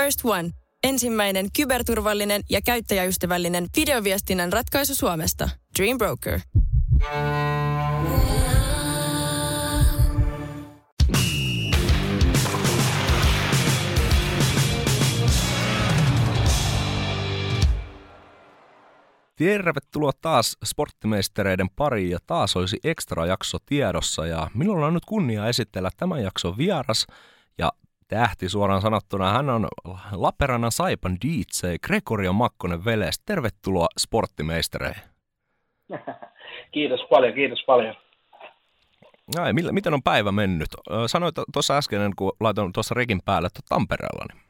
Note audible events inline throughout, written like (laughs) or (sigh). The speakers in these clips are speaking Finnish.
First One. Ensimmäinen kyberturvallinen ja käyttäjäystävällinen videoviestinnän ratkaisu Suomesta. Dream Broker. Tervetuloa taas sporttimeistereiden pariin ja taas olisi ekstra jakso tiedossa ja minulla on nyt kunnia esitellä tämän jakson vieras ja tähti suoraan sanottuna. Hän on Lappeenrannan Saipan DJ Gregorio Makkonen Veles. Tervetuloa sporttimeistereihin. (laughs) Kiitos paljon, kiitos paljon. Ai, miten on päivä mennyt? Sanoit tuossa äsken, kun laitoin tuossa rekin päälle, että Tampereella. Niin...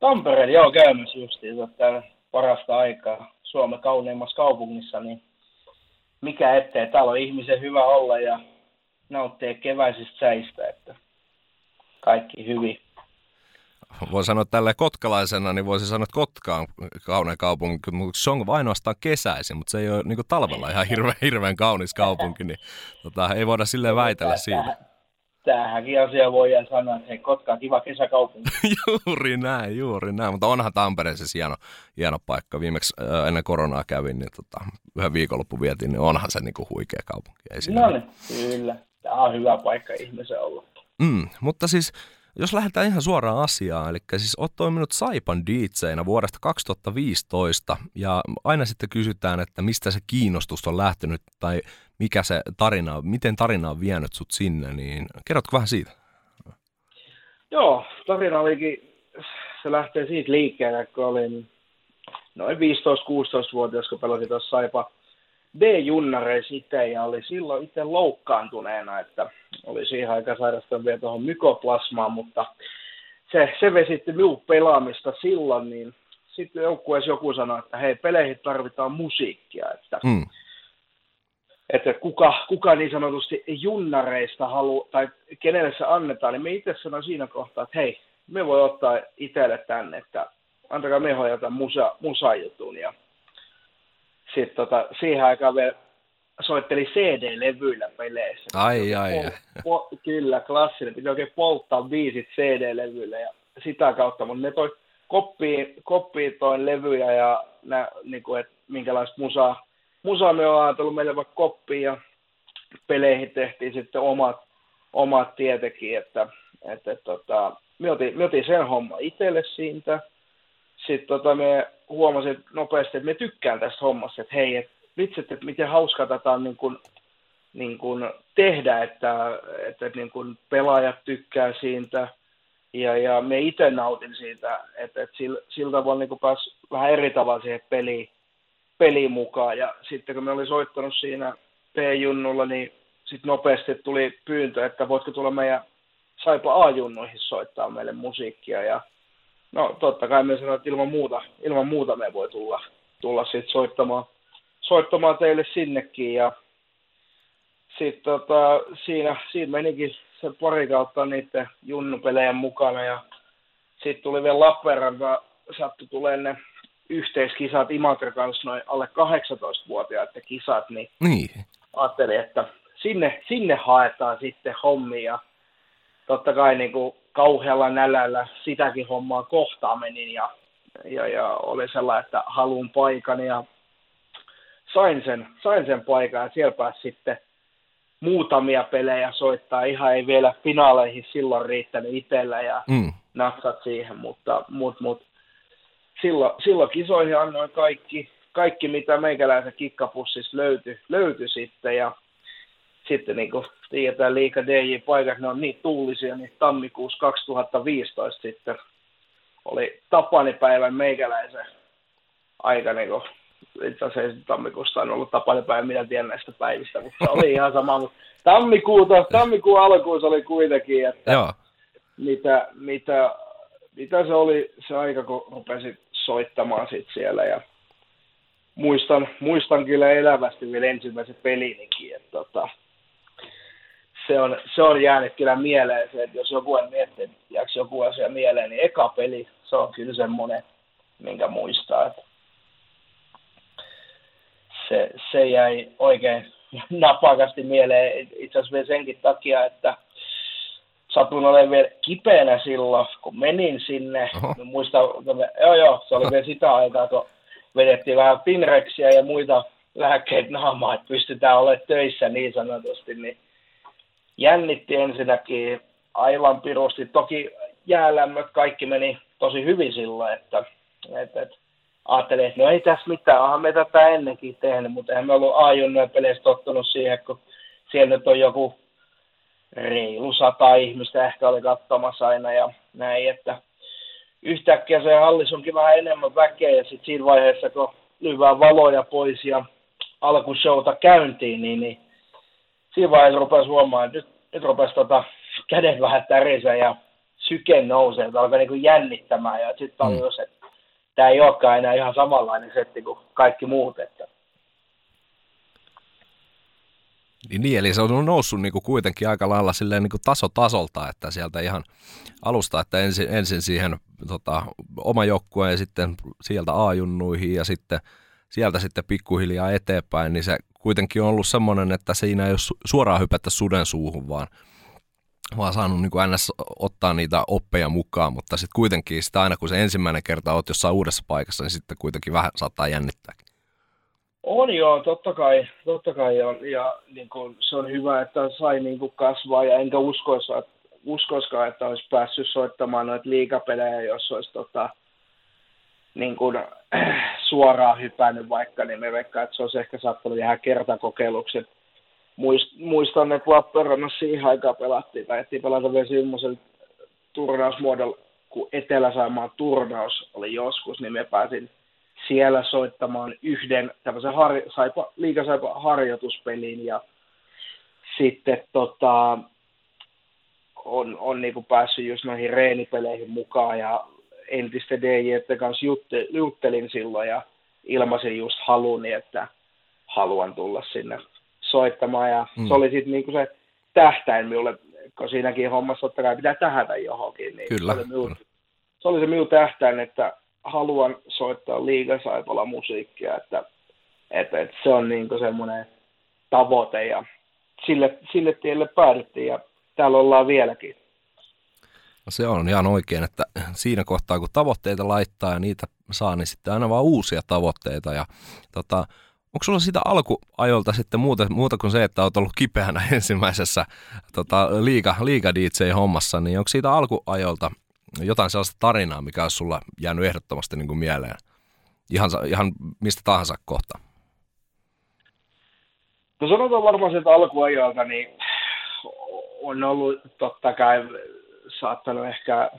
Tampereella, joo, käymässä justiin täällä parasta aikaa Suomen kauneimmassa kaupungissa, niin mikä ettei. Täällä on ihmisen hyvä olla ja nauttia keväisistä säistä, että kaikki hyvin. Voi sanoa tällä kotkalaisena, niin voisi sanoa, että Kotka on kaunein kaupunki, mutta se on ainoastaan kesäisin, mutta se ei ole niin talvella ihan hirveän, hirveän kaunis kaupunki, niin tota, ei voida silleen väitellä siitä tämähänkin asia voi sanoa, että hei, Kotka on kiva kesäkaupunki. (laughs) juuri näin, juuri näin. Mutta onhan Tampereessa se hieno, hieno paikka. Viimeksi äh, ennen koronaa kävin, niin tota, yhden viikonloppu vietin, niin onhan se niin kuin huikea kaupunki. Ei no niin, kyllä. Tämä on hyvä paikka ihmisen olla. Mm, mutta siis jos lähdetään ihan suoraan asiaan, eli siis olet toiminut Saipan DJnä vuodesta 2015 ja aina sitten kysytään, että mistä se kiinnostus on lähtenyt tai mikä se tarina, miten tarina on vienyt sut sinne, niin kerrotko vähän siitä? Joo, tarina olikin, se lähtee siitä liikkeelle, kun olin noin 15-16-vuotias, kun pelasin tuossa Saipa D-junnareissa itse ja oli silloin itse loukkaantuneena, että oli siihen aikaan sairastunut vielä tuohon mykoplasmaan, mutta se, se vesitti minun pelaamista silloin, niin sitten joukkueessa joku sanoi, että hei, peleihin tarvitaan musiikkia, että, mm. että kuka, kuka niin sanotusti junnareista haluaa, tai kenelle se annetaan, niin me itse sanoin siinä kohtaa, että hei, me voi ottaa itselle tänne, että antakaa me hoidata musa, musajutun, ja sitten tota, siihen aikaan vielä soitteli CD-levyillä peleissä. Ai, ai, ai. Po, kyllä, klassinen. Piti oikein polttaa biisit CD-levyillä ja sitä kautta, mutta ne toi koppiin, koppiin toin levyjä ja nä, niin kuin, että minkälaista musaa, musaa me ollaan tullut meille vaikka koppiin ja peleihin tehtiin sitten omat, omat tietenkin, että, että, että tota, me, otin, me otin sen homma itselle siitä. Sitten tota, me huomasin nopeasti, että me tykkään tästä hommasta, että hei, että vitsit, että miten hauskaa tätä on niin kuin, niin kuin tehdä, että, että niin kuin pelaajat tykkää siitä. Ja, ja me itse nautin siitä, että, että sillä, sillä tavalla niin pääsi vähän eri tavalla siihen peliin, peliin mukaan. Ja sitten kun me oli soittanut siinä P-junnulla, niin sitten nopeasti tuli pyyntö, että voitko tulla meidän Saipa A-junnoihin soittaa meille musiikkia. Ja no totta kai me sanoin, että ilman muuta, ilman muuta me voi tulla, tulla sitten soittamaan, soittamaan teille sinnekin ja sitten tota, siinä, siinä menikin se pari kautta niiden junnupelejä mukana ja sitten tuli vielä Lappeenranta, sattui tulee ne yhteiskisat Imatra kanssa noin alle 18-vuotiaiden kisat, niin, niin. ajattelin, että sinne, sinne haetaan sitten hommia. Totta kai niin kuin kauhealla nälällä sitäkin hommaa kohtaan menin ja, ja, ja oli sellainen, että haluan paikan ja sain sen, sain sen paikan ja siellä pääsi sitten muutamia pelejä soittaa. Ihan ei vielä finaaleihin silloin riittänyt itsellä ja mm. natsat siihen, mutta mut, mut, silloin, silloin kisoihin annoin kaikki, kaikki mitä meikäläisen kikkapussissa löytyi, löytyi sitten ja sitten niin kuin tiedetään liika DJ-paikat, ne on niin tuulisia, niin tammikuussa 2015 sitten oli Tapanipäivän meikäläisen aika niin kuin itse asiassa tammikuussa on ollut tapanipäivä, minä tiedän näistä päivistä, mutta oli ihan sama. Mutta tammikuuta, tammikuun alkuun oli kuitenkin, että Joo. Mitä, mitä, mitä, se oli se aika, kun rupesin soittamaan sit siellä ja muistan, muistan kyllä elävästi vielä ensimmäisen pelinikin, että tota, se, on, se on jäänyt kyllä mieleen se, että jos joku on miettinyt, jääkö joku asia mieleen, niin eka peli, se on kyllä semmoinen, minkä muistaa, että se, se jäi oikein (laughs) napakasti mieleen itse asiassa vielä senkin takia, että satuin olemaan vielä kipeänä silloin, kun menin sinne. Muistan, joo joo, se oli vielä sitä aikaa, kun vedettiin vähän pinreksiä ja muita lääkkeitä naamaa, että pystytään olemaan töissä niin sanotusti, niin jännitti ensinnäkin aivan pirusti. Toki jäälämmöt kaikki meni tosi hyvin silloin, että, että, että ajattelin, että no ei tässä mitään, onhan me tätä ennenkin tehnyt, mutta eihän me ollut ajunnoja peleissä tottunut siihen, kun siellä nyt on joku reilu sata ihmistä ehkä oli katsomassa aina ja näin, että yhtäkkiä se hallis onkin vähän enemmän väkeä ja sitten siinä vaiheessa, kun lyvää valoja pois ja alkushowta käyntiin, niin, niin siinä vaiheessa rupesi huomaamaan, että nyt rupesi tota, käden vähän tärisä ja syke nousee, että alkoi niin jännittämään ja sitten mm. myös, että tämä ei olekaan enää ihan samanlainen setti kuin kaikki muut. Että. Niin, niin, eli se on noussut niin kuin kuitenkin aika lailla silleen niin kuin taso tasolta, että sieltä ihan alusta, että ensin, ensin siihen tota, oma joukkueen ja sitten sieltä A-junnuihin ja sitten sieltä sitten pikkuhiljaa eteenpäin, niin se kuitenkin on ollut semmoinen, että siinä ei ole suoraan hypättä suden suuhun, vaan, vaan saanut niin kuin ns. ottaa niitä oppeja mukaan, mutta sitten kuitenkin sitä aina kun se ensimmäinen kerta olet jossain uudessa paikassa, niin sitten kuitenkin vähän saattaa jännittää. On joo, totta kai, totta kai on. Ja niin kuin, se on hyvä, että sai niin kuin, kasvaa ja enkä uskoisi, uskoiskaan, että olisi päässyt soittamaan noita liikapelejä, jos olisi tota, niin kuin, (clears throat) suoraan hypännyt vaikka, niin me veikkaan, että se olisi ehkä saattanut jäädä kertakokeiluksi. Muistan, että Lappeenrannassa siihen aikaan pelattiin, tai ehtiin pelata vielä semmoisen turnausmuodolla, kun Etelä-Saimaan turnaus oli joskus, niin me pääsin siellä soittamaan yhden tämmöisen har, saipa, liikasaipa harjoituspelin ja sitten tota, on, on niinku päässyt just noihin reenipeleihin mukaan ja entisten DJiden kanssa jutte, juttelin silloin ja ilmasin just haluni, että haluan tulla sinne soittamaan ja mm. se oli sitten niinku se tähtäin minulle, kun siinäkin hommassa totta kai pitää tähätä johonkin. Niin Kyllä. Se oli, minun, se oli se minun tähtäin, että haluan soittaa liigasaipala musiikkia, että, että, että se on niin semmoinen tavoite ja sille, sille tielle päädyttiin ja täällä ollaan vieläkin. No se on ihan oikein, että siinä kohtaa kun tavoitteita laittaa ja niitä saa, niin sitten aina vaan uusia tavoitteita. Ja, tota, onko sulla sitä alkuajolta sitten muuta, muuta kuin se, että olet ollut kipeänä (laughs) ensimmäisessä tota, liiga, liiga DJ-hommassa, niin onko siitä alkuajolta jotain sellaista tarinaa, mikä on sulla jäänyt ehdottomasti niin kuin mieleen? Ihan, ihan mistä tahansa kohta. No sanotaan varmaan sieltä alkuajalta, niin on ollut totta kai saattanut ehkä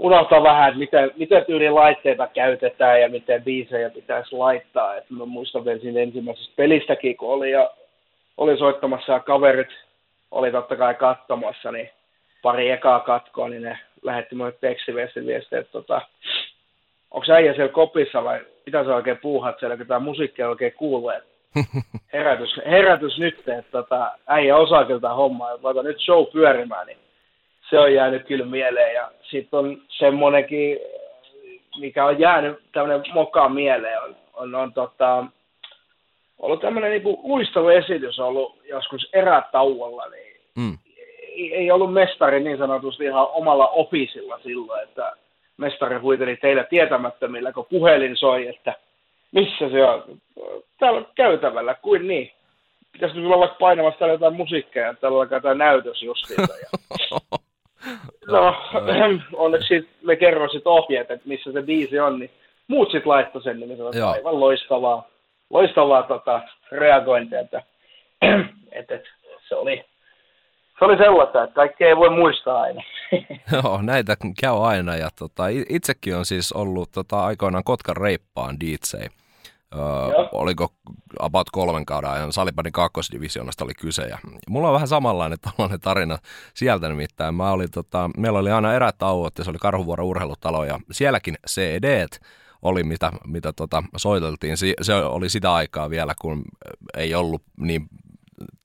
unohtaa vähän, että miten, miten tyyli laitteita käytetään ja miten biisejä pitäisi laittaa. Et mä muistan vielä siinä ensimmäisestä pelistäkin, kun oli, ja, oli soittamassa ja kaverit oli totta kai katsomassa, niin pari ekaa katkoa, niin ne lähetti mulle tekstiviestin viestiä, että tota, onko äijä siellä kopissa vai mitä sä oikein puuhat siellä, kun tämä musiikki oikein kuuluu. (laughs) Herätys, herätys nyt, että tota, äijä osaa kyllä tämä homma, että laita nyt show pyörimään, niin se on jäänyt kyllä mieleen. Ja sitten on semmoinenkin, mikä on jäänyt tämmöinen moka mieleen, on, on, on tota, ollut tämmöinen niin luisteluesitys ollut joskus erätauolla, niin mm ei ollut mestari niin sanotusti ihan omalla ofisilla silloin, että mestari huiteli teillä tietämättömillä, kun puhelin soi, että missä se on, täällä käytävällä, kuin niin. Pitäisikö sulla vaikka painamassa täällä jotain musiikkia ja täällä alkaa jotain näytös justiinsa. Ja... (laughs) No, (clears throat) onneksi me kerroin sitten ohjeet, että missä se biisi on, niin muut sitten laittoi sen, niin se on aivan loistavaa, loistavaa tota, reagointia, että, (clears throat) että, että se oli se oli sellaista, että kaikkea ei voi muistaa aina. (laughs) Joo, näitä käy aina. Ja tota, itsekin on siis ollut tota, aikoinaan Kotkan reippaan DJ. Öö, oliko about kolmen kauden ajan, Salipanin kakkosdivisionasta oli kyse. Ja mulla on vähän samanlainen tällainen tarina sieltä nimittäin. Mä olin, tota, meillä oli aina erätauot ja se oli Karhuvuoro urheilutalo ja sielläkin cd oli, mitä, mitä tota, soiteltiin. Se oli sitä aikaa vielä, kun ei ollut niin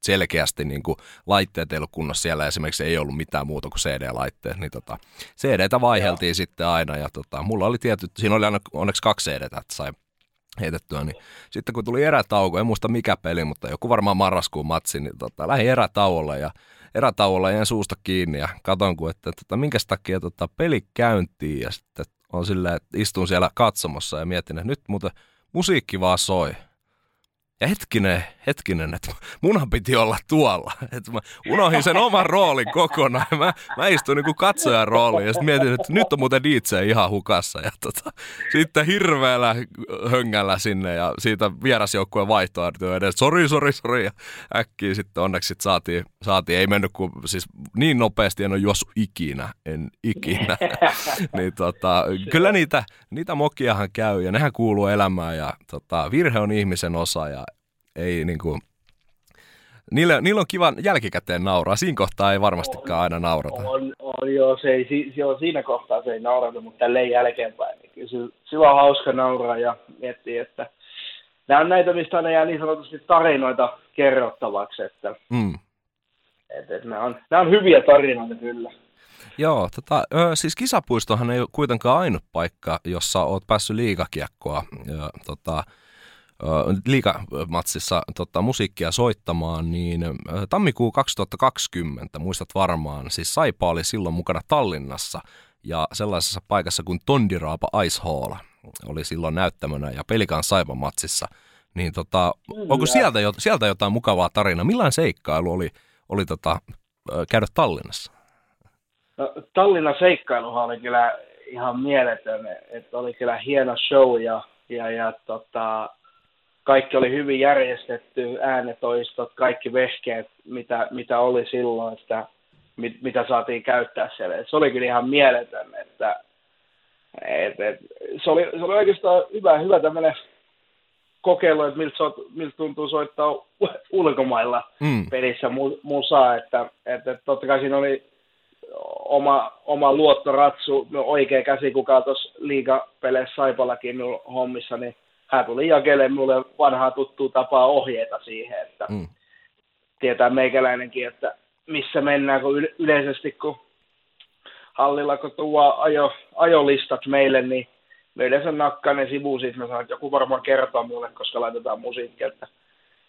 selkeästi niin kuin laitteet ei ollut kunnossa siellä, esimerkiksi ei ollut mitään muuta kuin CD-laitteet, niin tota, CD-tä vaiheltiin Joo. sitten aina, ja tota, mulla oli tietyt, siinä oli aina onneksi kaksi CD, että sai heitettyä, niin sitten kun tuli erätauko, en muista mikä peli, mutta joku varmaan marraskuun matsi, niin tota, lähdin erätauolle ja erätauolla jäin suusta kiinni ja katon, kun, että, että minkä takia tota, peli käyntiin ja sitten on silleen, että istun siellä katsomossa ja mietin, että nyt muuten musiikki vaan soi. Ja hetkinen, hetkinen, että munhan piti olla tuolla. Että mä unohdin sen oman roolin kokonaan. Mä, mä istuin niin katsojan rooliin ja sitten mietin, että nyt on muuten DJ ihan hukassa. Ja tota, sitten hirveällä höngällä sinne ja siitä vierasjoukkueen vaihtoehtoja edes. Sori, sori, sori. Ja äkkiä sitten onneksi sit saatiin, saatiin, ei mennyt kuin, siis niin nopeasti en ole juossut ikinä, en ikinä. (laughs) niin tota, kyllä niitä, niitä mokiahan käy ja nehän kuuluu elämään ja tota, virhe on ihmisen osa ja ei niin kuin, niillä, niillä on kiva jälkikäteen nauraa. Siinä kohtaa ei varmastikaan aina naurata. On, on joo, se ei, si, joo, siinä kohtaa se ei naurata, mutta tälleen jälkeenpäin. Niin kyllä sillä on hauska nauraa ja miettiä, että nämä on näitä, mistä aina jää niin sanotusti tarinoita kerrottavaksi, että mm. et, et nämä, on, nämä on hyviä tarinoita kyllä. Joo, tota, siis kisapuistohan ei ole kuitenkaan ainut paikka, jossa oot päässyt liikakiekkoa ja, tota, liikamatsissa tota, musiikkia soittamaan, niin tammikuu 2020, muistat varmaan, siis Saipa oli silloin mukana Tallinnassa ja sellaisessa paikassa kuin Tondiraapa Ice Hall oli silloin näyttämönä ja Pelikan Saipa matsissa. Niin tota, onko sieltä, sieltä jotain mukavaa tarinaa? Millainen seikkailu oli, oli tota, käydä Tallinnassa? No, Tallinnan seikkailuhan oli kyllä ihan mieletön, että oli kyllä hieno show ja, ja, ja tota, kaikki oli hyvin järjestetty, äänetoistot, kaikki vehkeet, mitä, mitä oli silloin, että mit, mitä saatiin käyttää siellä. Et se oli kyllä ihan mieletön, että et, et, se, oli, se oli oikeastaan hyvä, hyvä tämmöinen kokeilu, että miltä, soit, miltä tuntuu soittaa ulkomailla mm. pelissä mu, musaa, että, että, että totta kai siinä oli oma, oma luottoratsu, no oikea käsi, kuka tuossa liigapeleissä Saipallakin hommissa, niin hän tuli jakelemaan mulle vanhaa tuttua tapaa ohjeita siihen, että mm. tietää meikäläinenkin, että missä mennään, kun yleisesti kun hallilla, kun tuo ajo, ajolistat meille, niin me yleensä nakkaa ne sivuun, siis mä sanon, että joku varmaan kertoo mulle, koska laitetaan musiikkia, että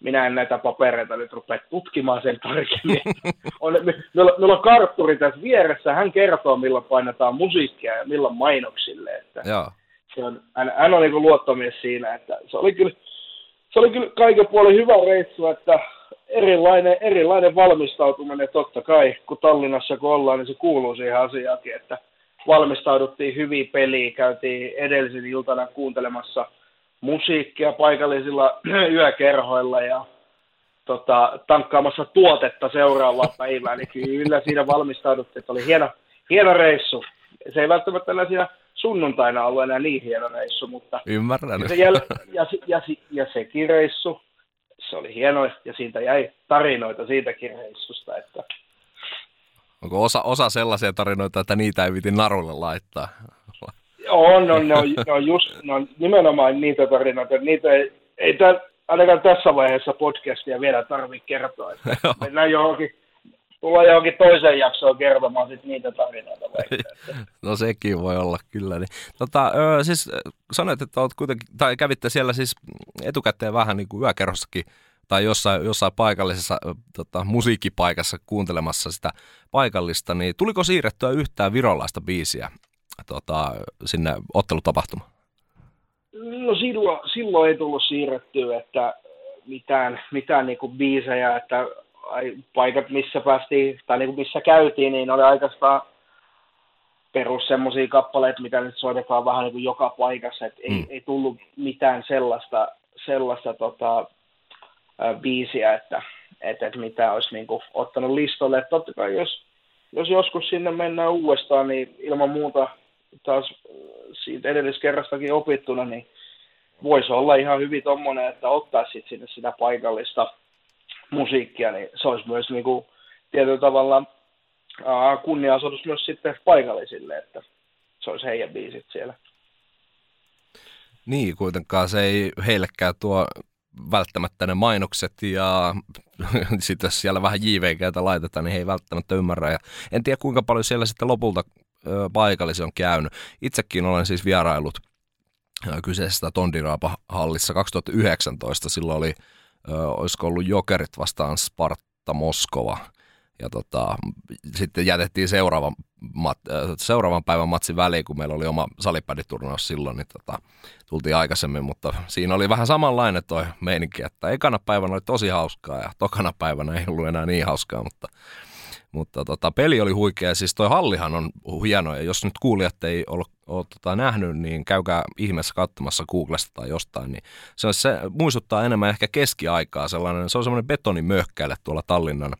minä en näitä papereita nyt rupea tutkimaan sen tarkemmin. (laughs) on, meillä, meillä on kartturi tässä vieressä, hän kertoo milloin painetaan musiikkia ja milloin mainoksille. Että Joo se on, hän, hän on niin luottomies siinä, että se oli kyllä, se oli kyllä kaiken puolen hyvä reissu, että erilainen, erilainen valmistautuminen totta kai, kun Tallinnassa kun ollaan, niin se kuuluu siihen asiaankin, että valmistauduttiin hyvin peliin, käytiin edellisen iltana kuuntelemassa musiikkia paikallisilla (clears throat) yökerhoilla ja tota, tankkaamassa tuotetta seuraavaa päivää, niin kyllä siinä valmistauduttiin, että oli hieno, hieno reissu. Se ei välttämättä enää siinä sunnuntaina ollut enää niin hieno reissu, mutta... Ymmärrän. Ja, se jäl- ja, ja, ja sekin reissu, se oli hieno, ja siitä jäi tarinoita siitäkin reissusta, että... Onko osa, osa sellaisia tarinoita, että niitä ei viti narulle laittaa? On, on, ne on, ne on just, ne on nimenomaan niitä tarinoita, niitä ei, ei tämän, ainakaan tässä vaiheessa podcastia vielä tarvitse kertoa, että (laughs) mennään johonkin tulla johonkin toiseen jaksoon kertomaan sit niitä tarinoita. (laughs) no sekin voi olla kyllä. Niin. Tota, ö, siis sanoit, että olet kuitenkin, tai kävitte siellä siis etukäteen vähän niin kuin yökerrossakin tai jossain, jossain paikallisessa tota, musiikkipaikassa kuuntelemassa sitä paikallista, niin tuliko siirrettyä yhtään virolaista biisiä tota, sinne ottelutapahtumaan? No silloin, silloin ei tullut siirrettyä, että mitään, mitään niin kuin biisejä, että paikat, missä päästiin, tai niin kuin missä käytiin, niin oli oikeastaan perus semmoisia kappaleita, mitä nyt soitetaan vähän niin kuin joka paikassa, että ei, mm. ei tullut mitään sellaista, sellaista tota, biisiä, että, että, että mitä olisi niin kuin ottanut listolle. Että totta kai jos, jos joskus sinne mennään uudestaan, niin ilman muuta taas siitä edelliskerrastakin opittuna, niin voisi olla ihan hyvin tommonen, että ottaa sitten sinne sitä paikallista musiikkia, niin se olisi myös niin kuin, tietyllä tavalla uh, kunnia myös sitten paikallisille, että se olisi heidän biisit siellä. Niin, kuitenkaan se ei heillekään tuo välttämättä ne mainokset ja (laughs) sitten jos siellä vähän JVGtä laitetaan, niin he ei välttämättä ymmärrä. Ja en tiedä kuinka paljon siellä sitten lopulta paikallisia on käynyt. Itsekin olen siis vierailut kyseisestä Tondiraapa-hallissa 2019. Silloin oli olisiko ollut Jokerit vastaan Sparta Moskova. ja tota, sitten jätettiin seuraavan, mat, seuraavan päivän matsin väliin, kun meillä oli oma salipäditurnaus silloin, niin tota, tultiin aikaisemmin, mutta siinä oli vähän samanlainen toi meininki, että ekana päivänä oli tosi hauskaa ja tokana päivänä ei ollut enää niin hauskaa, mutta mutta tota, peli oli huikea. Siis toi hallihan on hieno, ja jos nyt kuulijat ei ole, ole tota, nähnyt, niin käykää ihmeessä katsomassa Googlesta tai jostain. Niin se, se muistuttaa enemmän ehkä keskiaikaa. Sellainen, se on semmoinen betonimöhkäile tuolla Tallinnan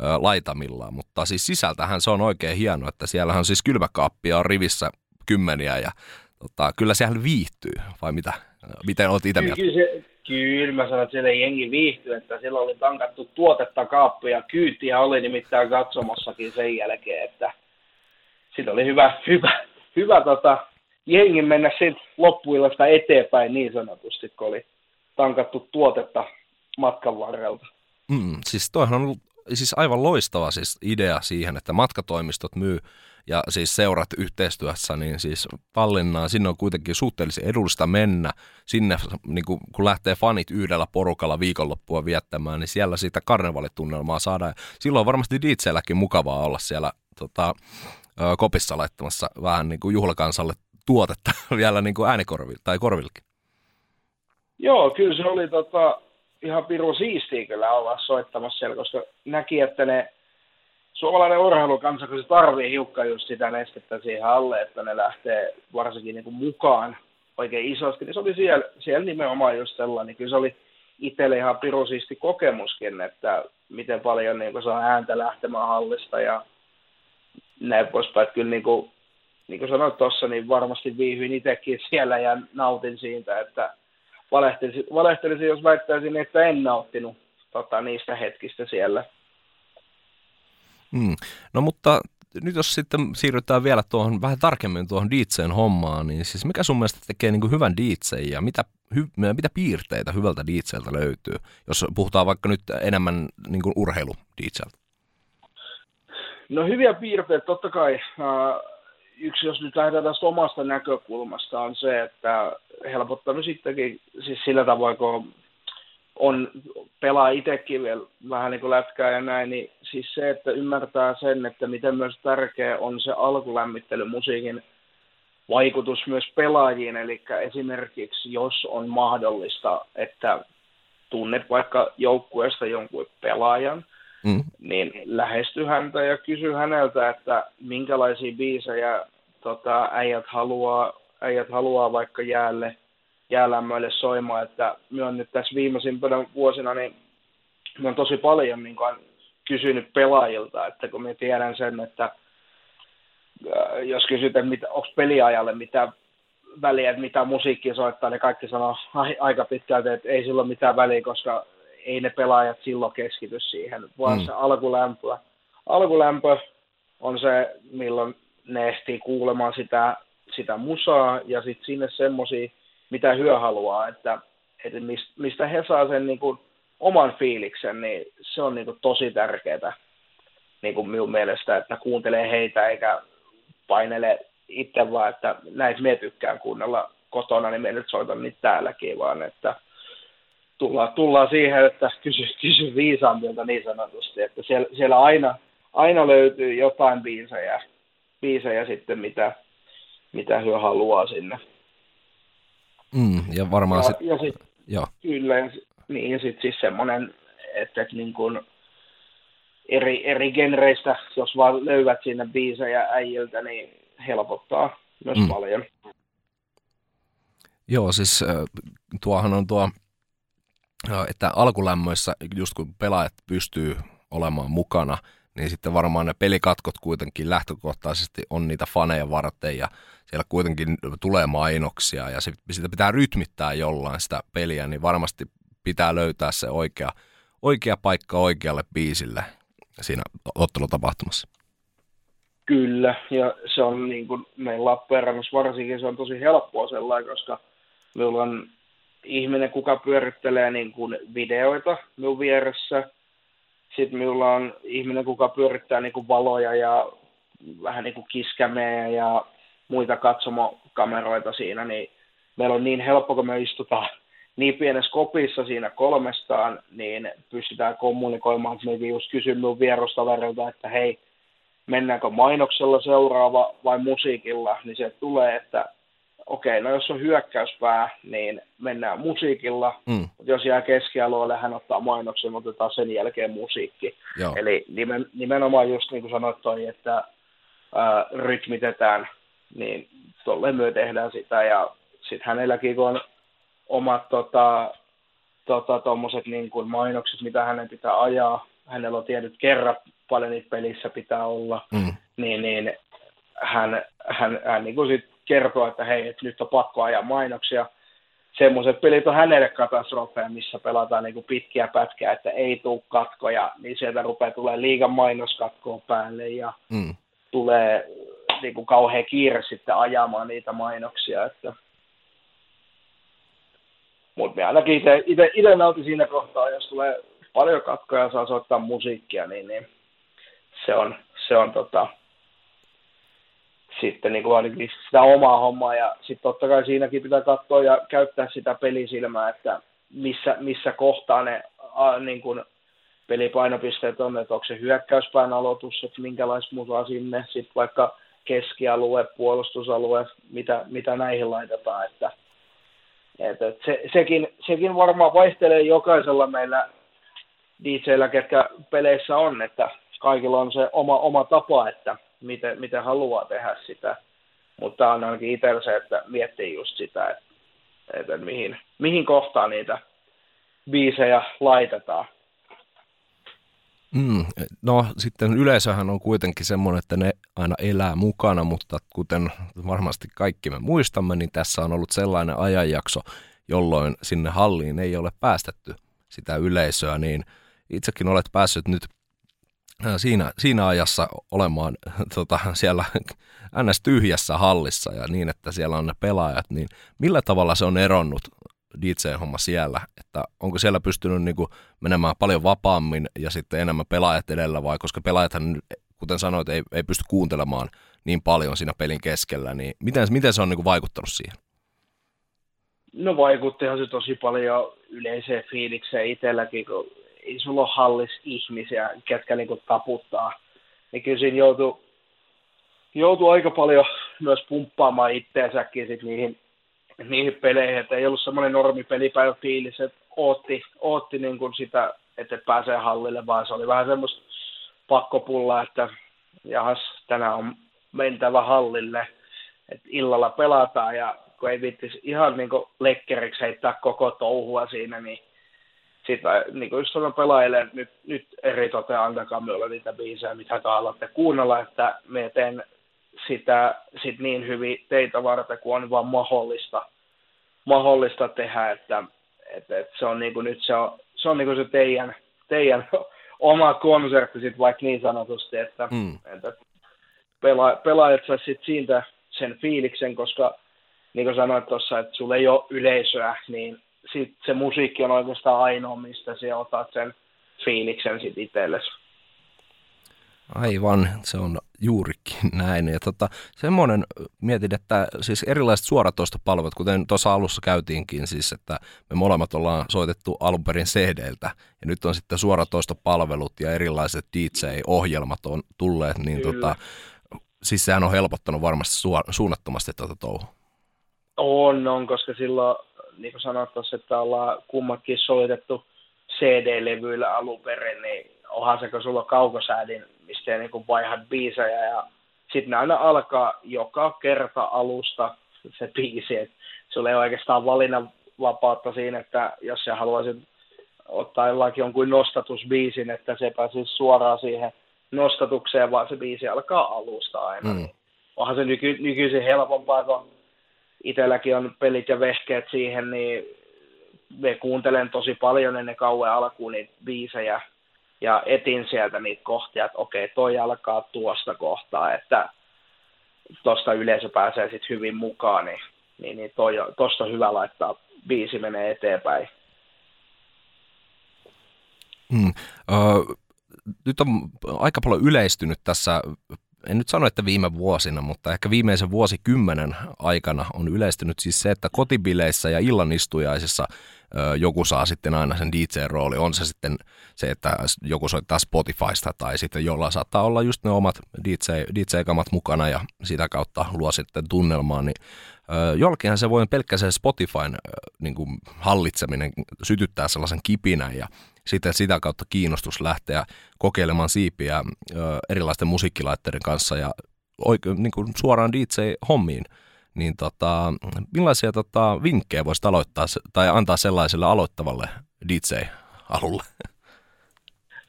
ö, laitamillaan, mutta siis sisältähän se on oikein hieno, että siellähän siis kylmäkaappia on rivissä kymmeniä ja tota, kyllä siellä viihtyy, vai mitä? Miten olet itse mieltä? Kyllä, se, Kyllä, mä sanon, että siellä jengi viihtyi, että siellä oli tankattu tuotetta kaappuja, kyytiä oli nimittäin katsomossakin sen jälkeen, että siinä oli hyvä, hyvä, hyvä tota, jengi mennä sitten loppuillasta eteenpäin niin sanotusti, kun oli tankattu tuotetta matkan varrelta. Mm, siis toihan on siis aivan loistava siis idea siihen, että matkatoimistot myy ja siis seurat yhteistyössä, niin siis Tallinnaan, sinne on kuitenkin suhteellisen edullista mennä. Sinne, niin kun, kun lähtee fanit yhdellä porukalla viikonloppua viettämään, niin siellä siitä karnevalitunnelmaa saadaan. Silloin on varmasti DJlläkin mukavaa olla siellä tota, kopissa laittamassa vähän niin kuin juhlakansalle tuotetta (laughs) vielä niin kuin äänikorville tai korvillekin. Joo, kyllä se oli tota, ihan piru siistiä kyllä olla soittamassa siellä, koska näki, että ne suomalainen urheilukansa, kun se tarvii hiukka just sitä nestettä siihen alle, että ne lähtee varsinkin niin kuin mukaan oikein isosti, niin se oli siellä, siellä nimenomaan just sellainen, niin kyllä se oli itselle ihan pirusisti kokemuskin, että miten paljon niin kuin saa ääntä lähtemään hallista ja näin poispäin, että kyllä niin kuin, niin kuin sanoit tuossa, niin varmasti viihyin itsekin siellä ja nautin siitä, että valehtelisin, valehtelisin jos väittäisin, että en nauttinut tota, niistä hetkistä siellä. Mm. No mutta nyt jos sitten siirrytään vielä tuohon vähän tarkemmin tuohon DJn hommaan, niin siis mikä sun mielestä tekee niin kuin hyvän DJn ja mitä, hy, mitä piirteitä hyvältä DJltä löytyy, jos puhutaan vaikka nyt enemmän niin kuin urheilu DJltä? No hyviä piirteitä totta kai. Uh, yksi, jos nyt lähdetään tästä omasta näkökulmasta, on se, että helpottanut sittenkin siis sillä tavoin, kun on, pelaa itsekin vielä vähän niin kuin lätkää ja näin, niin siis se, että ymmärtää sen, että miten myös tärkeä on se alkulämmittely musiikin vaikutus myös pelaajiin, eli esimerkiksi jos on mahdollista, että tunnet vaikka joukkueesta jonkun pelaajan, mm. niin lähesty häntä ja kysy häneltä, että minkälaisia biisejä tota, äijät, haluaa, äijät haluaa vaikka jäälle – jäälämmöille soimaan, että minä olen nyt tässä viimeisimpänä vuosina, niin minä olen tosi paljon niin kuin, kysynyt pelaajilta, että kun minä tiedän sen, että äh, jos kysytään, mitä, onko peliajalle mitä väliä, että mitä musiikkia soittaa, niin kaikki sanoo aika pitkälti, että ei sillä ole mitään väliä, koska ei ne pelaajat silloin keskity siihen, vaan mm. se alkulämpö. Alkulämpö on se, milloin ne ehtii kuulemaan sitä, sitä musaa ja sitten sinne semmoisia mitä hyö haluaa, että, että mistä he saa sen niin kuin, oman fiiliksen, niin se on niin kuin, tosi tärkeää niin kuin minun mielestä, että kuuntelee heitä eikä painele itse vaan, että näitä me tykkään kuunnella kotona, niin me nyt soitan niitä täälläkin, vaan että tullaan, tullaan siihen, että kysy, kysy viisaammilta niin sanotusti, että siellä, siellä aina, aina löytyy jotain biisejä, biisejä sitten, mitä, mitä hyö haluaa sinne. Mm, ja varmaan sitten... Ja sit, joo. Kyllä, ja, niin, ja sitten siis semmoinen, että, että niin kuin eri, eri genreistä, jos vaan löydät sinne biisejä äijiltä, niin helpottaa myös mm. paljon. Joo, siis tuohan on tuo, että alkulämmöissä, just kun pelaajat pystyy olemaan mukana, niin sitten varmaan ne pelikatkot kuitenkin lähtökohtaisesti on niitä faneja varten ja siellä kuitenkin tulee mainoksia ja sitä pitää rytmittää jollain sitä peliä, niin varmasti pitää löytää se oikea, oikea paikka oikealle biisille siinä ottelutapahtumassa. Kyllä, ja se on niin kuin meillä Lappeenrannassa varsinkin se on tosi helppoa sellainen, koska meillä on ihminen, kuka pyörittelee niin kuin videoita minun vieressä. Sitten minulla on ihminen, kuka pyörittää niin kuin valoja ja vähän niin kuin kiskämejä ja muita katsomokameroita siinä, niin meillä on niin helppo, kun me istutaan, niin pienessä kopissa siinä kolmestaan, niin pystytään kommunikoimaan, että mekin just kysyn minun vierustaverilta, että hei, mennäänkö mainoksella seuraava vai musiikilla, niin se tulee, että okei, no jos on hyökkäyspää, niin mennään musiikilla, mm. mutta jos jää keskialueelle, hän ottaa mainoksen, otetaan sen jälkeen musiikki. Joo. Eli nimen, nimenomaan just niin kuin sanoit toi, että ää, rytmitetään, niin tolleen myö tehdään sitä, ja sitten hänelläkin kun on omat tota, tota, tommoset niin kuin mainokset, mitä hänen pitää ajaa, hänellä on tietyt kerrat, paljon niitä pelissä pitää olla, mm. niin, niin hän, hän, hän niin kuin sit kertoo, että hei, että nyt on pakko ajaa mainoksia. Semmoiset pelit on hänelle katastrofeja, missä pelataan niin kuin pitkiä pätkiä, että ei tule katkoja, niin sieltä rupeaa tulee liigan mainoskatkoa päälle ja mm. tulee niin kuin kauhean kiire sitten ajamaan niitä mainoksia. Että... Mutta me ainakin itse nautin siinä kohtaa, jos tulee paljon katkoja ja saa soittaa musiikkia, niin, niin se on, se on tota, sitten niin kuin ainakin sitä omaa hommaa. Ja sitten totta kai siinäkin pitää katsoa ja käyttää sitä pelisilmää, että missä, missä kohtaa ne a, niin kuin pelipainopisteet on, että onko se hyökkäyspään aloitus, että minkälaista musaa sinne, sitten vaikka keskialue, puolustusalue, mitä, mitä näihin laitetaan, että, että se, sekin, sekin varmaan vaihtelee jokaisella meillä DJllä, ketkä peleissä on, että kaikilla on se oma, oma tapa, että miten, miten haluaa tehdä sitä. Mutta on ainakin itsellä se, että miettii just sitä, että, että mihin, mihin kohtaan niitä biisejä laitetaan. Mm, no sitten yleisöhän on kuitenkin semmoinen, että ne aina elää mukana, mutta kuten varmasti kaikki me muistamme, niin tässä on ollut sellainen ajanjakso, jolloin sinne halliin ei ole päästetty sitä yleisöä, niin itsekin olet päässyt nyt Äh, siinä, siinä ajassa olemaan (laughs) tota, siellä (laughs) ns. tyhjässä hallissa ja niin, että siellä on ne pelaajat, niin millä tavalla se on eronnut DJ-homma siellä, että onko siellä pystynyt niin kuin menemään paljon vapaammin ja sitten enemmän pelaajat edellä vai, koska pelaajathan, kuten sanoit, ei, ei pysty kuuntelemaan niin paljon siinä pelin keskellä, niin miten, miten se on niin kuin vaikuttanut siihen? No vaikuttihan se tosi paljon yleiseen fiilikseen itselläkin, kun ei sulla ole hallis ihmisiä, ketkä niinku taputtaa. Niin kyllä siinä joutuu, joutuu aika paljon myös pumppaamaan itteensäkin sit niihin, niihin peleihin, että ei ollut semmoinen normi pelipäivä fiilis, että ootti, ootti niin kuin sitä, että pääsee hallille, vaan se oli vähän semmoista pakkopulla, että jahas, tänään on mentävä hallille, että illalla pelataan ja kun ei viittisi ihan niin lekkeriksi heittää koko touhua siinä, niin sitten niin kuin just sanon pelaajille, että nyt, nyt eri tote, antakaa minulle niitä biisejä, mitä haluatte kuunnella, että me teen sitä sit niin hyvin teitä varten, kuin on vaan mahdollista, mahdollista tehdä, että, että, että se on niin kuin nyt se on, se, on niin kuin se teidän, teidän (laughs) oma konsertti sit vaikka niin sanotusti, että, mm. että pela, pelaajat saisi sit siitä sen fiiliksen, koska niin kuin sanoit tuossa, että sulla ei ole yleisöä, niin sit se musiikki on oikeastaan ainoa, mistä sä otat sen fiiliksen sit itsellesi. Aivan, se on juurikin (laughs) näin. Ja tota, semmoinen, mietin, että siis erilaiset suoratoistopalvelut, kuten tuossa alussa käytiinkin, siis että me molemmat ollaan soitettu alun perin CD-ltä, ja nyt on sitten suoratoistopalvelut ja erilaiset DJ-ohjelmat on tulleet, niin tota, siis sehän on helpottanut varmasti suunnattomasti tätä touhua. On, on, koska silloin niin kuin sanoit tuossa, että ollaan kummatkin soitettu CD-levyillä alun perin, niin onhan se, kun sulla on kaukosäädin, mistä niin kuin vaihat biisejä ja sitten aina alkaa joka kerta alusta se biisi, että sulla ei oikeastaan valinnan vapautta siinä, että jos sä haluaisit ottaa jollakin jonkun nostatusbiisin, että se pääsisi suoraan siihen nostatukseen, vaan se biisi alkaa alusta aina. Mm. Onhan se nyky, nykyisin helpompaa, kun itselläkin on pelit ja vehkeet siihen, niin me kuuntelen tosi paljon ennen kauan alkuun niitä biisejä ja etin sieltä niitä kohtia, että okei, toi alkaa tuosta kohtaa, että tuosta yleisö pääsee sitten hyvin mukaan, niin, niin, niin toi, tosta hyvä laittaa biisi menee eteenpäin. Hmm. Uh, nyt on aika paljon yleistynyt tässä en nyt sano, että viime vuosina, mutta ehkä viimeisen vuosikymmenen aikana on yleistynyt siis se, että kotibileissä ja illanistujaisissa joku saa sitten aina sen DJ-rooli. On se sitten se, että joku soittaa Spotifysta tai sitten jolla saattaa olla just ne omat DJ, DJ-kamat mukana ja sitä kautta luo sitten tunnelmaa, niin Jollekinhan se voi pelkkä se Spotifyn niin kuin hallitseminen sytyttää sellaisen kipinän ja sitten sitä kautta kiinnostus lähteä kokeilemaan siipiä erilaisten musiikkilaitteiden kanssa ja oikein, niin kuin suoraan DJ-hommiin. Niin tota, millaisia tota, vinkkejä voisi aloittaa tai antaa sellaiselle aloittavalle DJ-alulle?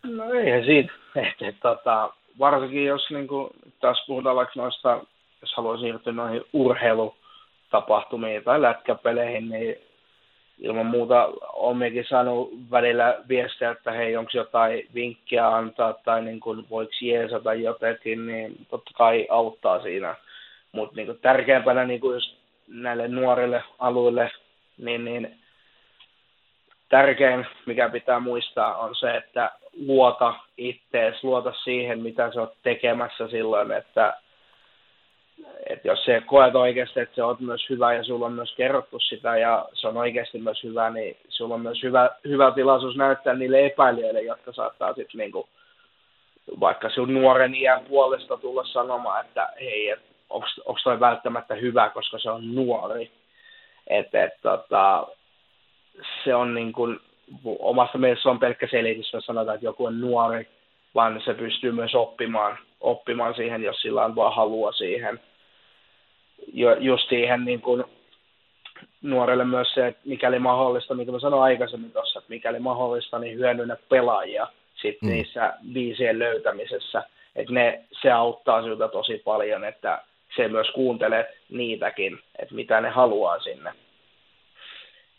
No eihän siitä. Et, et, tota, varsinkin jos niin kuin, taas puhutaan vaikka noista, jos haluaa siirtyä noihin urheilutapahtumiin tai lätkäpeleihin, niin ilman muuta olenkin saanut välillä viestiä, että hei, onko jotain vinkkiä antaa tai niin kuin, voiko jeesata jotenkin, niin totta kai auttaa siinä. Mutta niin tärkeämpänä niin kuin just näille nuorille alueille, niin, niin tärkein, mikä pitää muistaa, on se, että luota ittees, luota siihen, mitä sä oot tekemässä silloin, että että jos se koet oikeasti, että se on myös hyvä ja sulla on myös kerrottu sitä ja se on oikeasti myös hyvä, niin sulla on myös hyvä, hyvä tilaisuus näyttää niille epäilijöille, jotka saattaa sitten niinku, vaikka sun nuoren iän puolesta tulla sanomaan, että hei, et, onko toi välttämättä hyvä, koska se on nuori. Että et, tota, se on niin kuin, omasta mielestä on pelkkä selitys, jos sanotaan, että joku on nuori, vaan se pystyy myös oppimaan, oppimaan siihen, jos sillä on vaan halua siihen – jo, just siihen niin kuin nuorelle myös se, että mikäli mahdollista, niin kuin mä sanoin aikaisemmin tuossa, että mikäli mahdollista, niin hyödynnä pelaajia sit mm. niissä biisien löytämisessä. Että ne, se auttaa sinulta tosi paljon, että se myös kuuntelet niitäkin, että mitä ne haluaa sinne.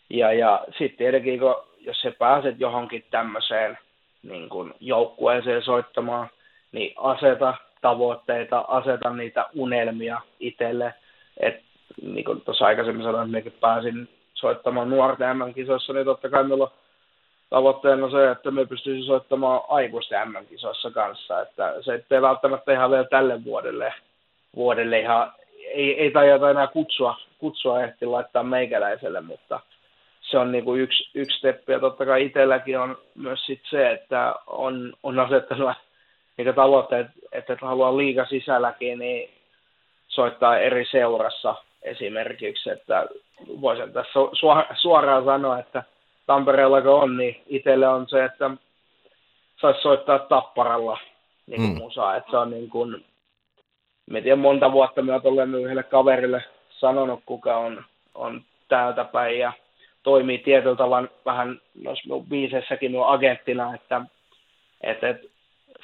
Ja, ja sitten tietenkin, kun, jos sä pääset johonkin tämmöiseen niin kun joukkueeseen soittamaan, niin aseta tavoitteita, aseta niitä unelmia itselle, et, niin kuin tuossa aikaisemmin sanoin, että pääsin soittamaan nuorten MM-kisoissa, niin totta kai meillä on tavoitteena se, että me pystyisimme soittamaan aikuisten MM-kisoissa kanssa. Että se ei välttämättä ihan vielä tälle vuodelle, vuodelle ihan, ei, ei tajata enää kutsua, kutsua ehti laittaa meikäläiselle, mutta se on niin kuin yksi, yksi steppi. Ja totta kai itselläkin on myös sit se, että on, on asettanut niitä tavoitteita, että haluaa liiga sisälläkin, niin soittaa eri seurassa esimerkiksi, että voisin tässä suoraan sanoa, että Tampereella kun on, niin itselle on se, että saisi soittaa Tapparalla niin kuin mm. musaa, että se on niin kuin, en tiedä monta vuotta minä olen yhdelle kaverille sanonut, kuka on, on täältä päin ja toimii tietyllä tavalla vähän noissa biisessäkin minun agenttina, että, että, että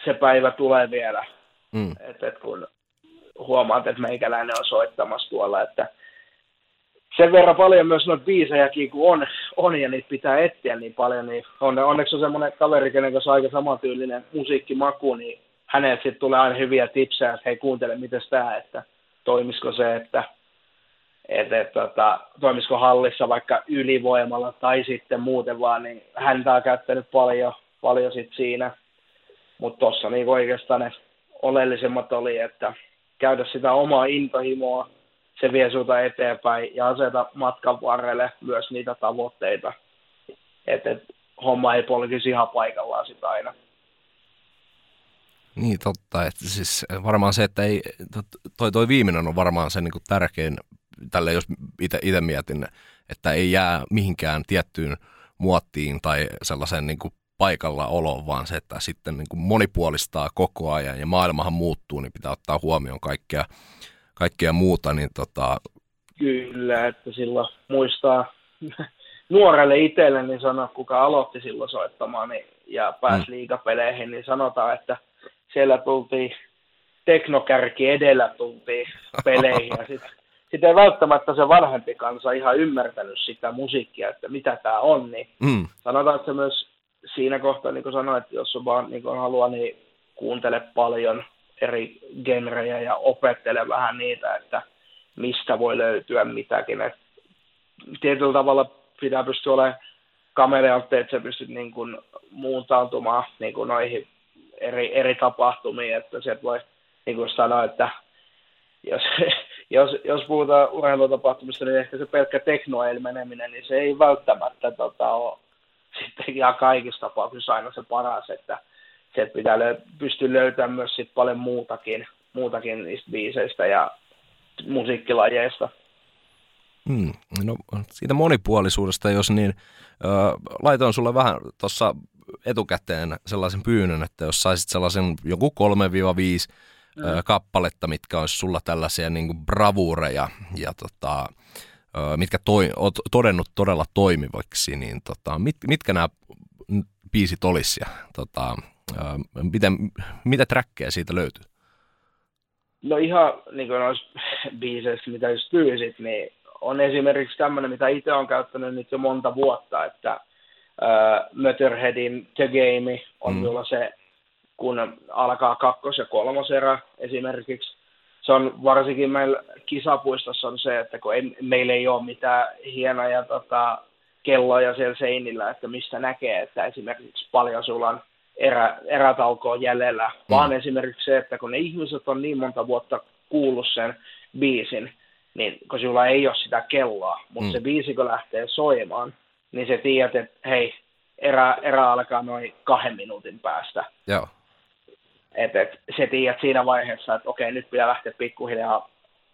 se päivä tulee vielä. Mm. Että, että kun huomaat, että meikäläinen on soittamassa tuolla, että sen verran paljon myös noita biisejäkin kun on, on ja niitä pitää etsiä niin paljon, niin on, onneksi on semmoinen kaveri, kenen kanssa aika samantyylinen musiikkimaku, niin häneltä sitten tulee aina hyviä tipsejä, että hei kuuntele, miten tämä, että toimisiko se, että et, et, tota, toimisiko hallissa vaikka ylivoimalla tai sitten muuten vaan, niin häntä on käyttänyt paljon, paljon sit siinä. Mutta tuossa niin oikeastaan ne oleellisemmat oli, että käydä sitä omaa intohimoa, se vie sinulta eteenpäin ja aseta matkan varrelle myös niitä tavoitteita, että et, homma ei polkisi ihan paikallaan sitä aina. Niin totta, että siis varmaan se, että ei, toi, toi viimeinen on varmaan se niin kuin tärkein, tälle jos itse mietin, että ei jää mihinkään tiettyyn muottiin tai sellaisen niin kuin paikalla olo, vaan se, että sitten niin kuin monipuolistaa koko ajan ja maailmahan muuttuu, niin pitää ottaa huomioon kaikkea, kaikkea muuta. Niin tota... Kyllä, että silloin muistaa (laughs) nuorelle itselle, niin sanoa, kuka aloitti silloin soittamaan niin, ja pääsi mm. liikapeleihin, niin sanotaan, että siellä tultiin teknokärki edellä tultiin peleihin ja sitten sit ei välttämättä se vanhempi kansa ihan ymmärtänyt sitä musiikkia, että mitä tämä on, niin mm. sanotaan, että se myös siinä kohtaa, niin kuin sanoin, että jos on vaan niin kuin haluaa, niin kuuntele paljon eri genrejä ja opettele vähän niitä, että mistä voi löytyä mitäkin. Et tietyllä tavalla pitää pystyä olemaan kameleantti, että sä pystyt niin kuin muuntautumaan niin kuin noihin eri, eri tapahtumiin, että sieltä voi niin kuin sanoa, että jos, (laughs) jos, jos puhutaan urheilutapahtumista, niin ehkä se pelkkä teknoel meneminen, niin se ei välttämättä tota, ole sitten ihan kaikissa tapauksissa aina se paras, että se pitää lö- pystyä löytämään myös sit paljon muutakin, muutakin niistä biiseistä ja musiikkilajeista. Hmm. No, siitä monipuolisuudesta, jos niin, äh, laitoin sulle vähän tuossa etukäteen sellaisen pyynnön, että jos saisit sellaisen joku 3-5 mm. kappaletta, mitkä olisi sulla tällaisia niin kuin bravureja ja tota, mitkä toi, oot todennut todella toimivaksi, niin tota, mit, mitkä nämä biisit olisi ja tota, miten, mitä trackeja siitä löytyy? No ihan niin kuin noissa biiseissä, mitä just pyysit, niin on esimerkiksi tämmöinen, mitä itse olen käyttänyt nyt jo monta vuotta, että uh, Möterheadin The Game on mm. minulla se kun alkaa kakkos- ja kolmoserä esimerkiksi. Se on varsinkin meillä kisapuistossa on se, että kun ei, meillä ei ole mitään hienoja tota, kelloja siellä seinillä, että mistä näkee, että esimerkiksi paljon sulla on erä, erätalkoa jäljellä, mm. vaan esimerkiksi se, että kun ne ihmiset on niin monta vuotta kuullut sen biisin, niin kun sulla ei ole sitä kelloa, mutta mm. se biisi kun lähtee soimaan, niin se tiedät, että hei, erä, erä alkaa noin kahden minuutin päästä. Joo. Et, et, se tiedät siinä vaiheessa, että okei, nyt pitää lähteä pikkuhiljaa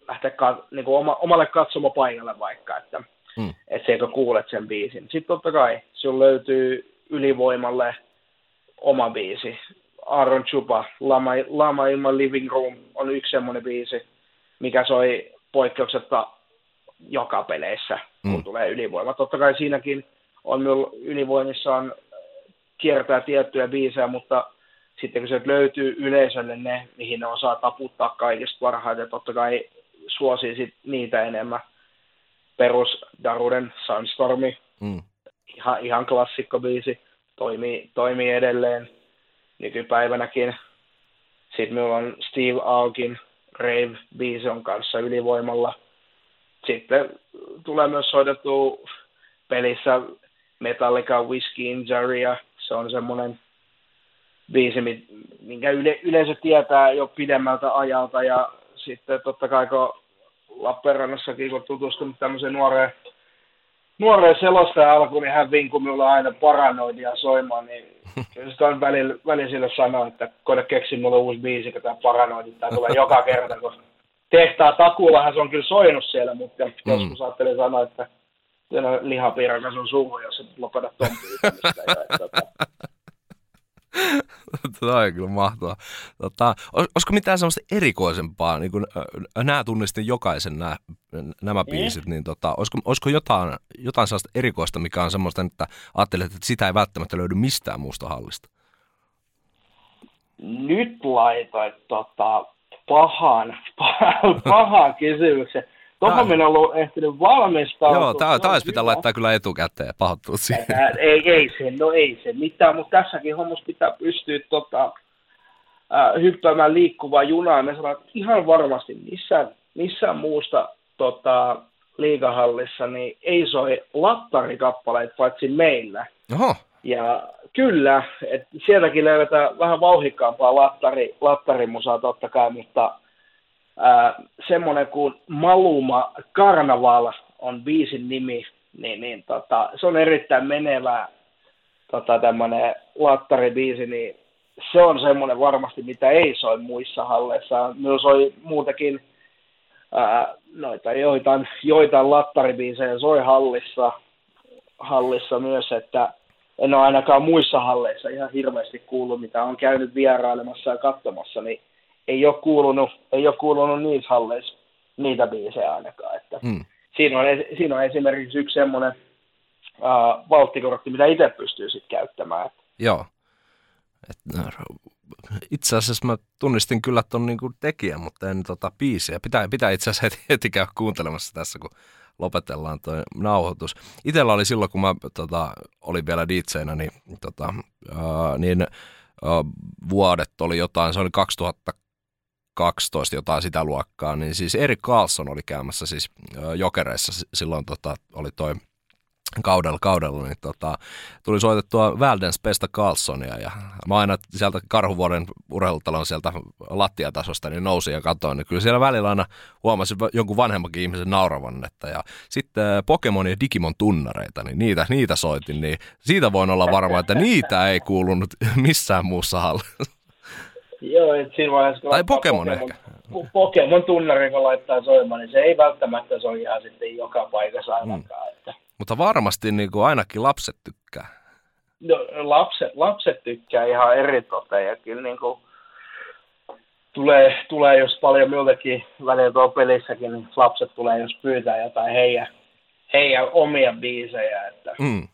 lähteä ka, niin kuin oma, omalle katsomopaikalle vaikka, että mm. et se, kun kuulet sen biisin. Sitten totta kai, sun löytyy ylivoimalle oma biisi. Aaron Chupa, Lama, Lama in my living room on yksi semmoinen biisi, mikä soi poikkeuksetta joka peleissä, kun mm. tulee ylivoima. Totta kai siinäkin on myös ylivoimissa on kiertää tiettyjä biisejä, mutta sitten kun se löytyy yleisölle ne, mihin ne osaa taputtaa kaikista parhaiten, totta kai suosii sit niitä enemmän. Perus Daruden Sunstormi, mm. ihan, ihan klassikkobiisi, toimii, toimii edelleen nykypäivänäkin. Sitten meillä on Steve Augin Rave-biisi on kanssa ylivoimalla. Sitten tulee myös soitettu pelissä Metallica Whiskey Injury, se on semmoinen biisi, minkä yle, yleisö tietää jo pidemmältä ajalta ja sitten totta kai kun Lappeenrannassakin kun tutustunut tämmöiseen nuoreen, nuoreen selostajan alkuun, niin hän vinkui minulla aina paranoidia soimaan, niin (laughs) kyllä sitä on välillä, välillä sille sanoa, että koida keksi mulle uusi biisi, kun tämä paranoidi, tämä tulee joka kerta, kun tehtaa takuullahan se on kyllä soinut siellä, mutta mm. joskus ajattelin sanoa, että lihapiirakas on suhu, jos et lopeta ton Tämä (laughs) on kyllä mahtavaa. Tota, olisiko mitään semmoista erikoisempaa, niin kun nämä tunnistin jokaisen nämä, nämä mm. biisit, niin tota, olisiko, olisiko jotain, jotain sellaista erikoista, mikä on semmoista, että ajattelet, että sitä ei välttämättä löydy mistään muusta hallista? Nyt laitoit tota, pahan, (laughs) pahan, kysymyksen. Tuohon minä ollut ehtinyt valmistautua. Joo, tämä taas pitää laittaa kyllä etukäteen, pahoittelut siihen. Ei, ei se, no ei se mitään, mutta tässäkin hommassa pitää pystyä tota, äh, hyppäämään liikkuvaa junaa. Me sanotaan, että ihan varmasti missään, missään muusta tota, liigahallissa niin ei soi lattarikappaleita paitsi meillä. Oho. Ja kyllä, että sieltäkin löydetään vähän vauhikkaampaa lattari, lattarimusaa totta kai, mutta – semmoinen kuin Maluma Carnaval on biisin nimi, niin, niin tota, se on erittäin menevä tota, tämmöinen lattaribiisi, niin se on semmoinen varmasti, mitä ei soi muissa halleissa. Myös soi muutakin ää, noita joitain, joitain lattaribiisejä soi hallissa, hallissa myös, että en ole ainakaan muissa halleissa ihan hirveästi kuullut, mitä on käynyt vierailemassa ja katsomassa, niin ei ole kuulunut, ei ole kuulunut niissä halleissa niitä biisejä ainakaan. Että hmm. siinä, on, siinä on esimerkiksi yksi semmoinen uh, valttikortti, mitä itse pystyy sitten käyttämään. Joo. Et, no, itse asiassa mä tunnistin kyllä tuon niinku tekijän, mutta en tota biisiä. Pitää, pitää itse asiassa heti, heti käydä kuuntelemassa tässä, kun lopetellaan tuo nauhoitus. Itellä oli silloin, kun mä tota, olin vielä DJnä, niin, tota, uh, niin uh, vuodet oli jotain, se oli 2000 12 jotain sitä luokkaa, niin siis Erik Carlson oli käymässä siis Jokereissa silloin tota, oli toi kaudella, kaudella niin tota, tuli soitettua Väldens Pesta Carlsonia ja mä aina sieltä Karhuvuoren urheilutalon sieltä lattiatasosta niin nousin ja katsoin, niin kyllä siellä välillä aina huomasin jonkun vanhemmankin ihmisen nauravan, että ja sitten Pokemon ja Digimon tunnareita, niin niitä, niitä soitin, niin siitä voin olla varma, että niitä ei kuulunut (laughs) missään muussa hallissa. Joo, että siinä vaiheessa... Tai Pokemon, Pokemon ehkä. Pokemon tunnari, kun laittaa soimaan, niin se ei välttämättä soi ihan sitten joka paikassa ainakaan. Mm. Että mutta varmasti niin kuin ainakin lapset tykkää. No, lapset, lapset tykkää ihan eri toteen ja kyllä niin kuin tulee, tulee, jos paljon miltäkin välillä tuo pelissäkin, niin lapset tulee, jos pyytää jotain heidän, heidän omia biisejä, että mm.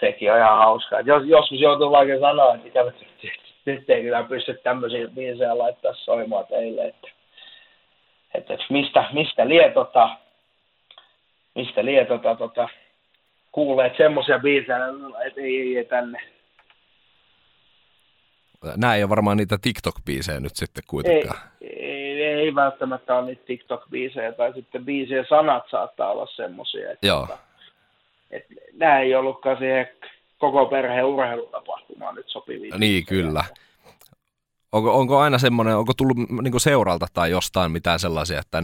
sekin on ihan hauskaa. Jos, joskus joutuu vaikka sanoa, että ikävä, nyt ei kyllä pysty tämmöisiä biisejä laittaa soimaan teille, että, että mistä, mistä lietota mistä lie tota, tota, kuulleet semmoisia biisejä, että ei, ei, ei tänne. Nämä ei ole varmaan niitä TikTok-biisejä nyt sitten kuitenkaan. Ei, ei, ei välttämättä ole niitä TikTok-biisejä, tai sitten biisien sanat saattaa olla semmoisia. Että, Joo. Että, että nämä ei ollutkaan siihen koko perheen urheilutapahtumaan nyt sopivia. Niin, kyllä. Onko, onko aina semmoinen, onko tullut niin seuralta tai jostain mitään sellaisia, että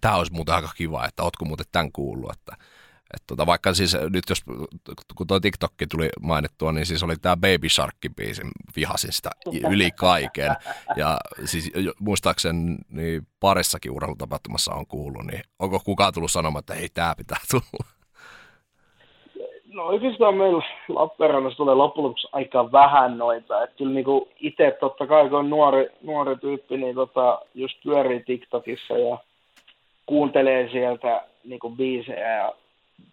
tämä olisi muuten aika kiva, että ootko muuten tämän kuullut, että, että tota, vaikka siis nyt jos, kun tuo TikTokki tuli mainittua, niin siis oli tämä Baby Shark-biisi, vihasin sitä yli kaiken. Ja siis muistaakseni niin parissakin urheilutapahtumassa on kuullut, niin onko kukaan tullut sanomaan, että ei tämä pitää tulla? No oikeastaan meillä Lappeenrannassa tulee loppujen lopuksi aika vähän noita. Että kyllä niin itse totta kai kun on nuori, nuori tyyppi, niin tota, just pyörii TikTokissa ja kuuntelee sieltä niin kuin biisejä. Ja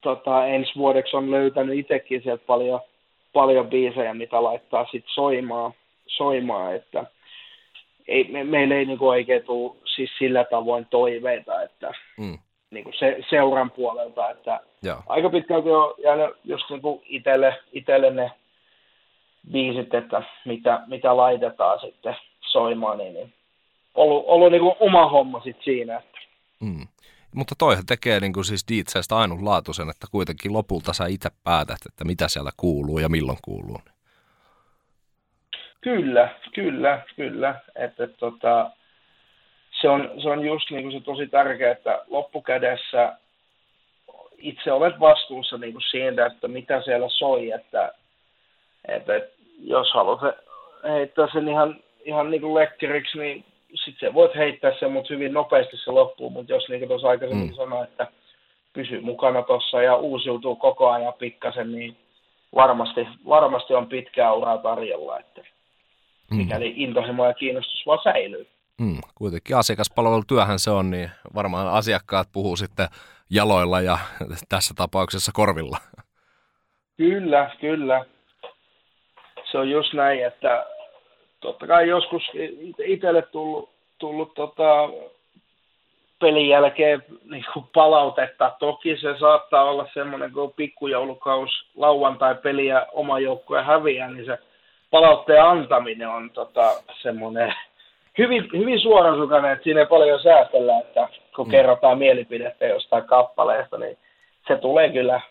tota, ensi vuodeksi on löytänyt itsekin sieltä paljon, paljon biisejä, mitä laittaa sitten soimaan, soimaan että ei, me, meillä ei niin kuin oikein tule siis sillä tavoin toiveita, että mm niin kuin se, seuran puolelta, että Joo. aika pitkälti on jäänyt just niin kuin itelle, itelle ne biisit, että mitä, mitä laitetaan sitten soimaan, niin, niin ollut, ollut niin kuin oma homma sitten siinä. Että. Mm. Mutta toihan tekee niin kuin siis DJstä ainutlaatuisen, että kuitenkin lopulta sä itse päätät, että mitä siellä kuuluu ja milloin kuuluu. Kyllä, kyllä, kyllä. Että, että tota, se on, se on just niin kuin se tosi tärkeää, että loppukädessä itse olet vastuussa niin kuin siitä, että mitä siellä soi, että, että jos haluat heittää sen ihan, ihan niin kuin lekkeriksi, niin sitten voit heittää sen, mutta hyvin nopeasti se loppuu, mutta jos niin kuin tuossa aikaisemmin mm. sanoin, että pysyy mukana tuossa ja uusiutuu koko ajan pikkasen, niin varmasti, varmasti on pitkää uraa tarjolla, että mm. mikäli intohimo ja kiinnostus vaan säilyy. Mm, kuitenkin asiakaspalvelutyöhän se on, niin varmaan asiakkaat puhuu sitten jaloilla ja tässä tapauksessa korvilla. Kyllä, kyllä. Se on just näin, että totta kai joskus itselle tullut, tullut tota, pelin jälkeen niin kuin palautetta. Toki se saattaa olla semmoinen, kun pikkujoulukaus lauantai-peli ja oma joukkue häviää, niin se palautteen antaminen on tota, semmoinen hyvin, hyvin suorasukainen, että siinä ei paljon säästellä, että kun mm. kerrotaan mielipidettä jostain kappaleesta, niin se tulee kyllä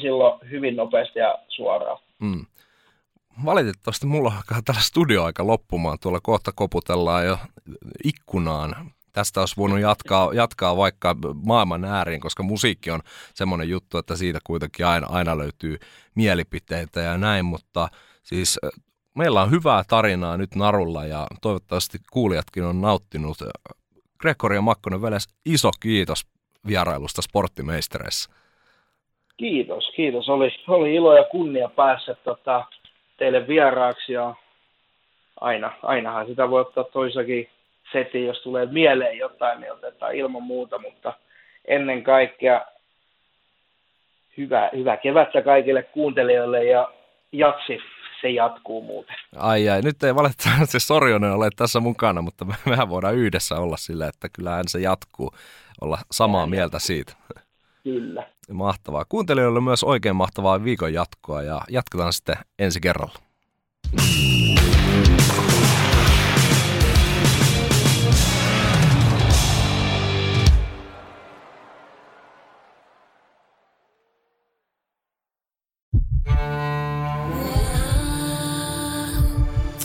silloin hyvin nopeasti ja suoraan. Mm. Valitettavasti mulla alkaa tällä studioaika loppumaan. Tuolla kohta koputellaan jo ikkunaan. Tästä olisi voinut jatkaa, jatkaa vaikka maailman ääriin, koska musiikki on semmoinen juttu, että siitä kuitenkin aina, aina löytyy mielipiteitä ja näin, mutta siis meillä on hyvää tarinaa nyt narulla ja toivottavasti kuulijatkin on nauttinut. Gregori ja Makkonen Veles, iso kiitos vierailusta sporttimeistereissä. Kiitos, kiitos. Oli, oli ilo ja kunnia päässä tota, teille vieraaksi ja aina, ainahan sitä voi ottaa toisakin setin, jos tulee mieleen jotain, niin otetaan ilman muuta, mutta ennen kaikkea hyvää, hyvää kevättä kaikille kuuntelijoille ja jatsi se jatkuu muuten. Ai ai, nyt ei valitettavasti (laughs) Sorjonen ole tässä mukana, mutta mehän voidaan yhdessä olla sillä, että kyllähän se jatkuu, olla samaa mieltä siitä. Kyllä. Mahtavaa. Kuuntelijoille myös oikein mahtavaa viikon jatkoa ja jatketaan sitten ensi kerralla.